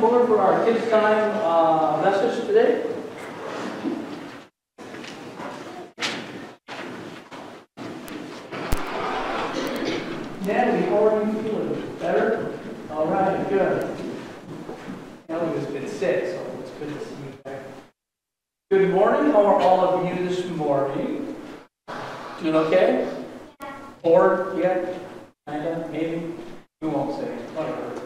forward for our kids' time uh, message today? Natalie, how are you feeling? Better? All right, good. Natalie has been sick, so it's good to see you back. Good morning. How are all of you this morning? Doing okay? Bored yet? Kinda, maybe? We won't say. Whatever.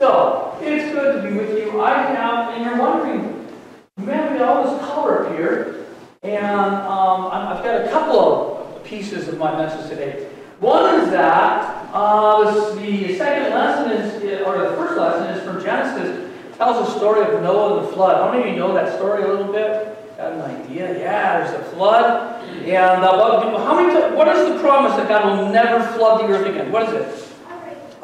So, it's good to be with you. I have, and you're wondering, man, we got all this color up here, and um, I've got a couple of pieces of my message today. One is that uh, the second lesson is, or the first lesson is from Genesis, tells the story of Noah and the flood. How many of you know that story a little bit? Got an idea? Yeah, there's a flood, and uh, what, how many? What is the promise that God will never flood the earth again? What is it?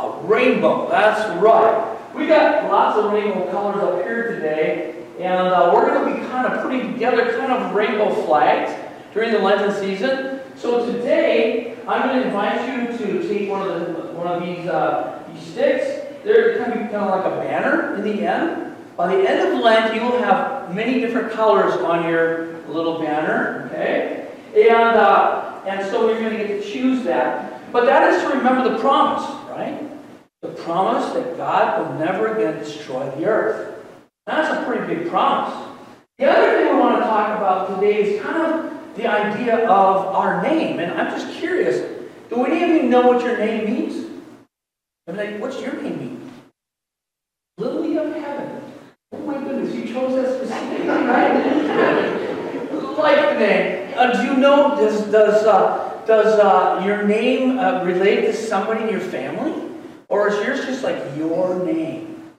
A rainbow, that's right. We got lots of rainbow colors up here today, and uh, we're going to be kind of putting together kind of rainbow flags during the Lenten season. So today, I'm going to invite you to take one of the one of these uh, these sticks. They're kind of kind of like a banner in the end. By the end of Lent, you will have many different colors on your little banner. Okay, and uh, and so you're going to get to choose that. But that is to remember the promise, right? The promise that God will never again destroy the earth. That's a pretty big promise. The other thing we want to talk about today is kind of the idea of our name. And I'm just curious, do any of you know what your name means? I'm like, what's your name mean? Lily of Heaven. Oh my goodness, you chose that specifically, right? like name. Uh, do you know, does, does, uh, does uh, your name uh, relate to somebody in your family? Or is yours just like your name?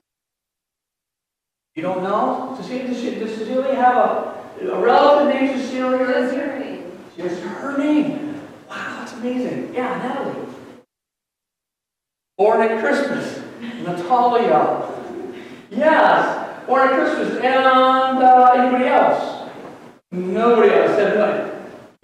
You don't know? Cecilia, does, she, does Cecilia have a, a relative named Cecilia? What's your name? Just her name. Wow, that's amazing. Yeah, Natalie. Born at Christmas. Natalia. Yes, born at Christmas. And uh, anybody else? Nobody else. Said nobody.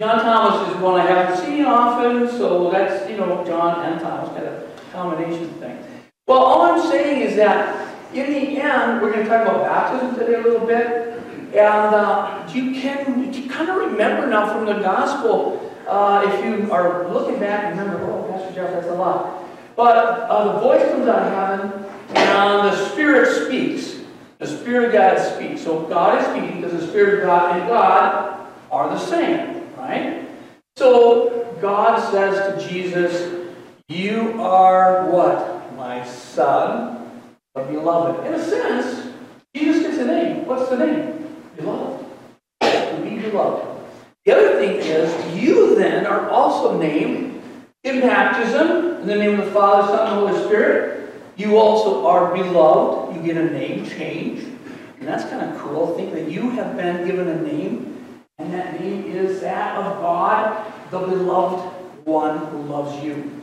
John Thomas is one I haven't seen often, so that's, you know, John and Thomas, kind of combination thing. Well, all I'm saying is that in the end, we're going to talk about baptism today a little bit. And uh, you can you kind of remember now from the gospel, uh, if you are looking back, remember, oh, Pastor Jeff, that's a lot. But uh, the voice comes out of heaven, and the Spirit speaks. The Spirit of God speaks. So God is speaking because the Spirit of God and God are the same, right? So God says to Jesus, You are what? My Son, the beloved. In a sense, Jesus gets a name. What's the name? Beloved. To be beloved. The other thing is, you then are also named in baptism, in the name of the Father, Son, and Holy Spirit. You also are beloved. You get a name change. And that's kind of cool. Think that you have been given a name, and that name is that of God, the beloved one who loves you.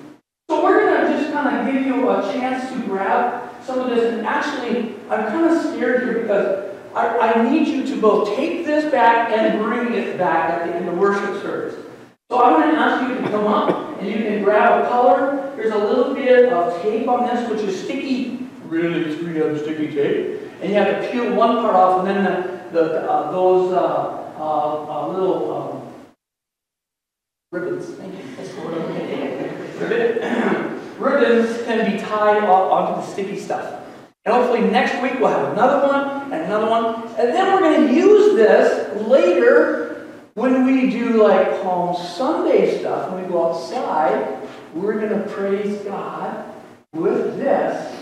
So we're going to just kind of give you a chance to grab some of this. And actually, I'm kind of scared here because I, I need you to both take this back and bring it back at the end of worship service. So I'm going to ask you to come up and you can grab a color. There's a little bit of tape on this, which is sticky, really three of sticky tape. And you have to peel one part off, and then the, the, uh, those uh, uh, uh, little um, ribbons, thank you, that's the word Ribbons can be tied onto the sticky stuff. And hopefully next week we'll have another one and another one. And then we're going to use this later when we do like Palm Sunday stuff, when we go outside. We're going to praise God with this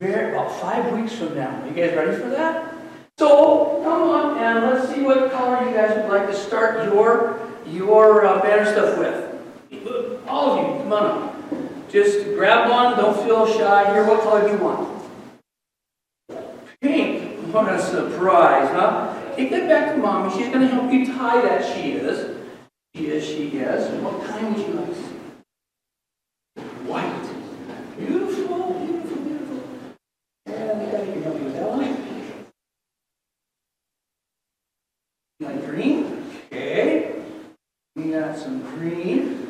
about five weeks from now. You guys ready for that? So come on and let's see what color you guys would like to start your your uh, banner stuff with. All of you, come on up. Just grab one. Don't feel shy. Here, what color do you want? Pink. What a surprise, huh? Take that back to mommy. She's going to help you tie that. She is. She is. She is. What kind would you like? White. Beautiful. Beautiful. Beautiful. I can help you with that one. Like green? Okay. We got some green.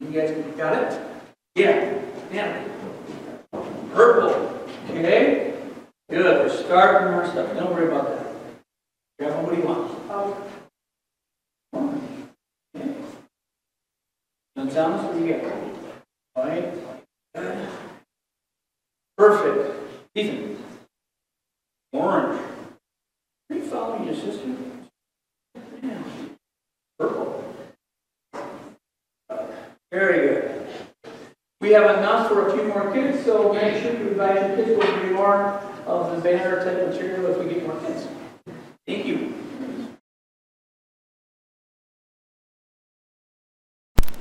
You guys got it? Yeah. Yeah. Purple. Okay. Good. start and our stuff. Don't worry about that. Grab what he wants. Okay. Oh. John Thomas, what do you got? All right. Perfect. Ethan. Orange. Are you following your sister? Yeah. Purple. Very good. We have enough for a few more kids, so make sure you invite your kids with bring more of the banner type material if we get more kids. Thank you.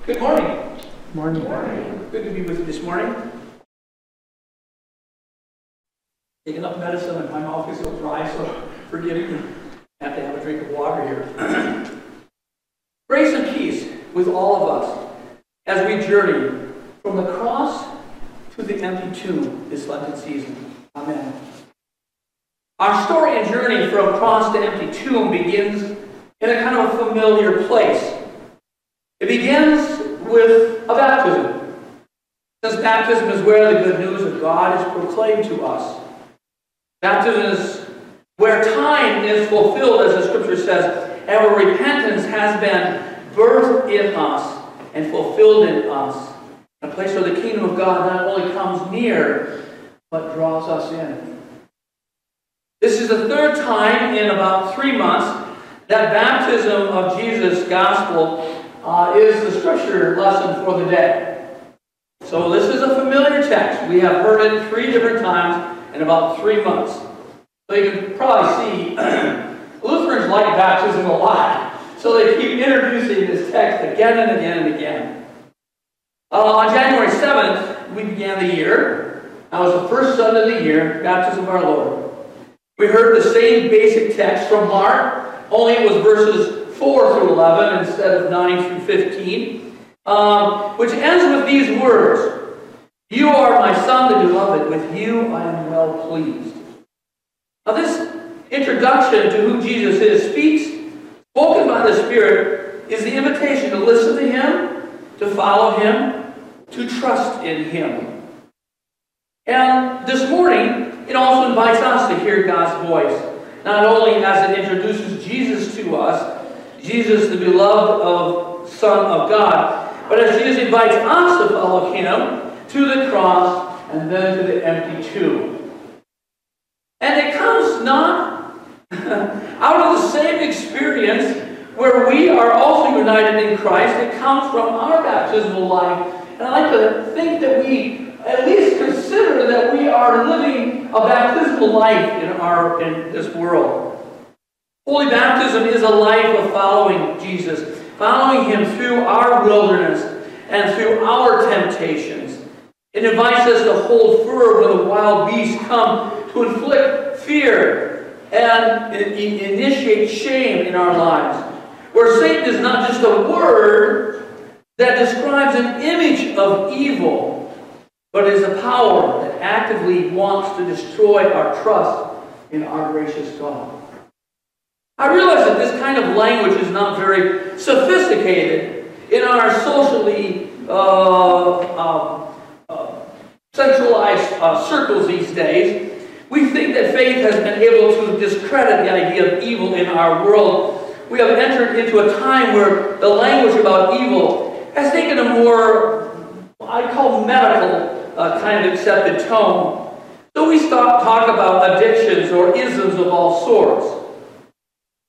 Good morning. Morning. Good to be with you this morning. Taking up medicine and my mouth is so dry, so forgive me. I have to have a drink of water here. Grace and peace with all of us as we journey from the cross to the empty tomb this Lenten season. Amen. Our story and journey from cross to empty tomb begins in a kind of familiar place. It begins with a baptism. Since baptism is where the good news of God is proclaimed to us. Baptism is where time is fulfilled, as the scripture says, and where repentance has been birthed in us and fulfilled in us. A place where the kingdom of God not only comes near, but draws us in. This is the third time in about three months that baptism of Jesus' gospel uh, is the scripture lesson for the day. So this is a familiar text. We have heard it three different times in about three months. So you can probably see Lutherans like baptism a lot. So they keep introducing this text again and again and again. Uh, on January 7th, we began the year. That was the first Sunday of the year, baptism of our Lord. We heard the same basic text from Mark, only it was verses 4 through 11 instead of 9 through 15, um, which ends with these words You are my Son, the beloved. With you I am well pleased. Now, this introduction to who Jesus is speaks, spoken by the Spirit, is the invitation to listen to Him, to follow Him, to trust in Him. And this morning, it also invites us to hear God's voice, not only as it introduces Jesus to us, Jesus, the beloved of Son of God, but as Jesus invites us to follow Him to the cross and then to the empty tomb. And it comes not out of the same experience where we are also united in Christ. It comes from our baptismal life. And I like to think that we at least consider that we are living a baptismal life in, our, in this world. Holy baptism is a life of following Jesus, following Him through our wilderness and through our temptations. It invites us to hold firm when the wild beasts come to inflict fear and initiate shame in our lives. Where Satan is not just a word that describes an image of evil, but is a power that actively wants to destroy our trust in our gracious God. I realize that this kind of language is not very sophisticated in our socially uh, uh, uh, centralized circles these days. We think that faith has been able to discredit the idea of evil in our world. We have entered into a time where the language about evil has taken a more, I call medical uh, kind of accepted tone. So we stop talk about addictions or isms of all sorts.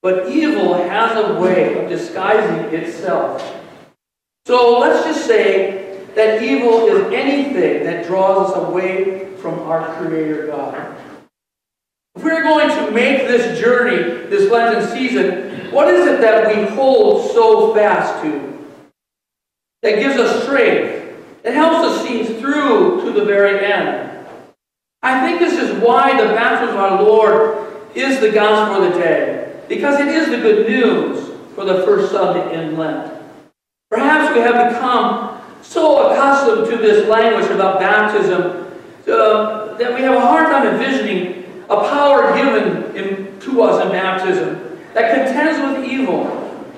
But evil has a way of disguising itself. So let's just say that evil is anything that draws us away from our Creator God. If we're going to make this journey, this Lenten season, what is it that we hold so fast to? That gives us strength, it helps us see through to the very end. I think this is why the baptism of our Lord is the gospel of the day, because it is the good news for the first Sunday in Lent. Perhaps we have become so accustomed to this language about baptism uh, that we have a hard time envisioning a power given in, to us in baptism that contends with evil.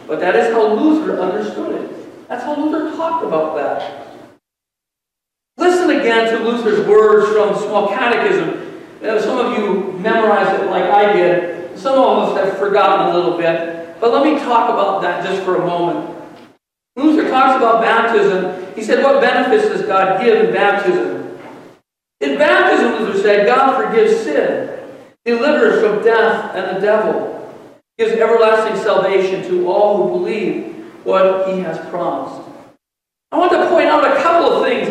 But that is how Luther understood it. That's how Luther talked about that. Listen again to Luther's words from Small Catechism, some of you memorized it like I did. Some of us have forgotten a little bit. But let me talk about that just for a moment. Luther talks about baptism. He said, What benefits does God give in baptism? In baptism, Luther said, God forgives sin, delivers from death and the devil, gives everlasting salvation to all who believe what he has promised. I want to point out a couple of things.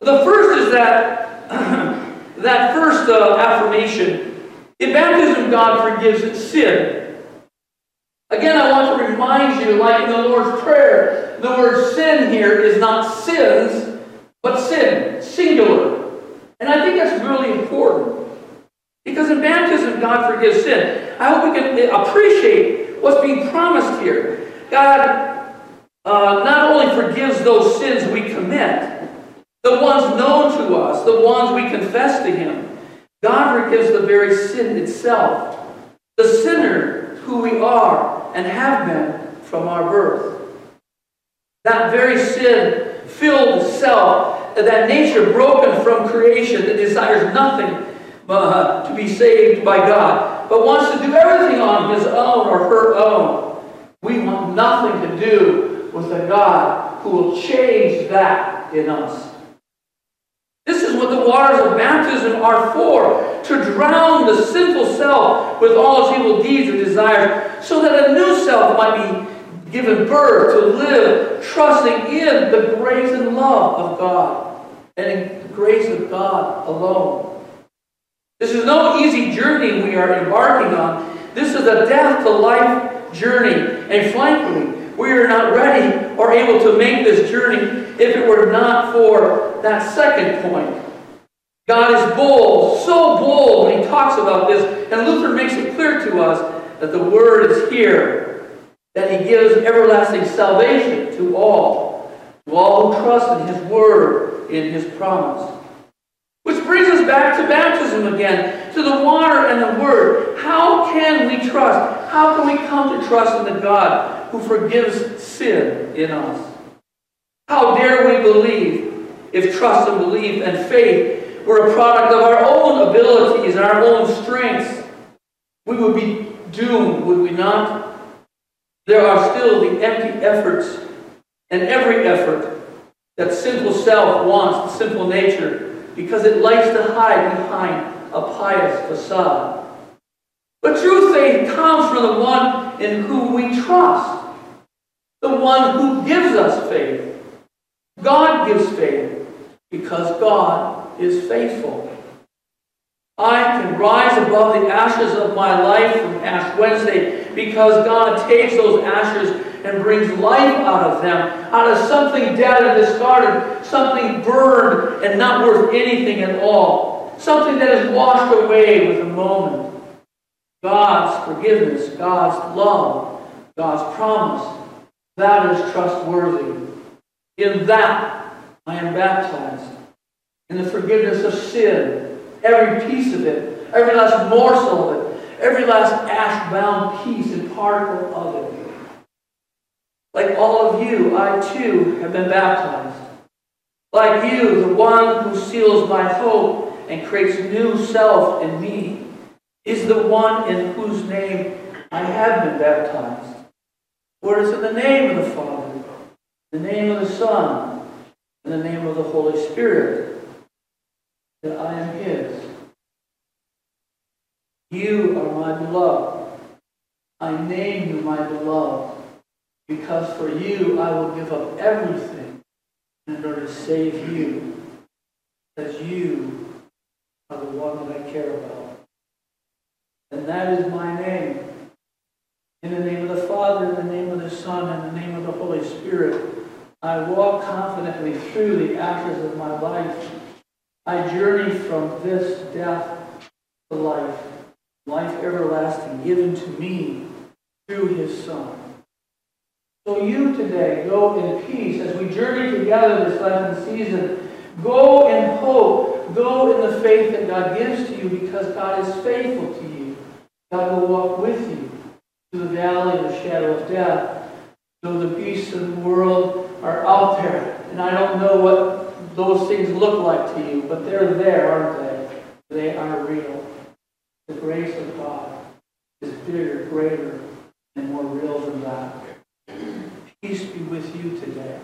The first is that that first uh, affirmation. In baptism, God forgives sin. Again, I want to remind you, like in the Lord's Prayer, the word sin here is not sins, but sin, singular. And I think that's really important. Because in baptism, God forgives sin. I hope we can appreciate what's being promised here. God uh, not only forgives those sins we commit, the ones known to us, the ones we confess to Him, God forgives the very sin itself. The sinner who we are and have been from our birth. That very sin filled self, that nature broken from creation that desires nothing uh, to be saved by God, but wants to do everything on his own or her own. We want nothing to do with a God who will change that in us. This is what the waters of baptism are for to drown the sinful self with all its evil deeds and desires, so that a new self might be given birth to live trusting in the grace and love of God and in the grace of God alone. This is no easy journey we are embarking on. This is a death to life journey. And frankly, we are not ready or able to make this journey if it were not for that second point. God is bold, so bold when he talks about this. And Luther makes it clear to us that the word is here, that he gives everlasting salvation to all, to all who trust in his word, in his promise. Which brings us back to baptism again, to the water and the word. How can we trust? How can we come to trust in the God who forgives sin in us? How dare we believe if trust and belief and faith were a product of our own abilities and our own strengths? We would be doomed, would we not? There are still the empty efforts and every effort that sinful self wants, the sinful nature, because it likes to hide behind a pious facade. But true faith comes from the one in whom we trust, the one who gives us faith. God gives faith because God is faithful. I can rise above the ashes of my life from Ash Wednesday because God takes those ashes and brings life out of them, out of something dead and discarded, something burned and not worth anything at all, something that is washed away with a moment. God's forgiveness, God's love, God's promise, that is trustworthy. In that I am baptized. In the forgiveness of sin, every piece of it, every last morsel of it, every last ash bound piece and particle of it. Like all of you, I too have been baptized. Like you, the one who seals my hope and creates new self in me is the one in whose name I have been baptized. For it is in the name of the Father, the name of the Son, and the name of the Holy Spirit that I am His. You are my beloved. I name you my beloved, because for you I will give up everything in order to save you, as you are the one that I care about. That is my name. In the name of the Father, in the name of the Son, in the name of the Holy Spirit, I walk confidently through the ashes of my life. I journey from this death to life, life everlasting given to me through his Son. So you today go in peace as we journey together this Lenten season. Go in hope. Go in the faith that God gives to you because God is faithful to you. God will walk with you through the valley of the shadow of death. Though the beasts of the world are out there, and I don't know what those things look like to you, but they're there, aren't they? They are real. The grace of God is bigger, greater, and more real than that. Peace be with you today.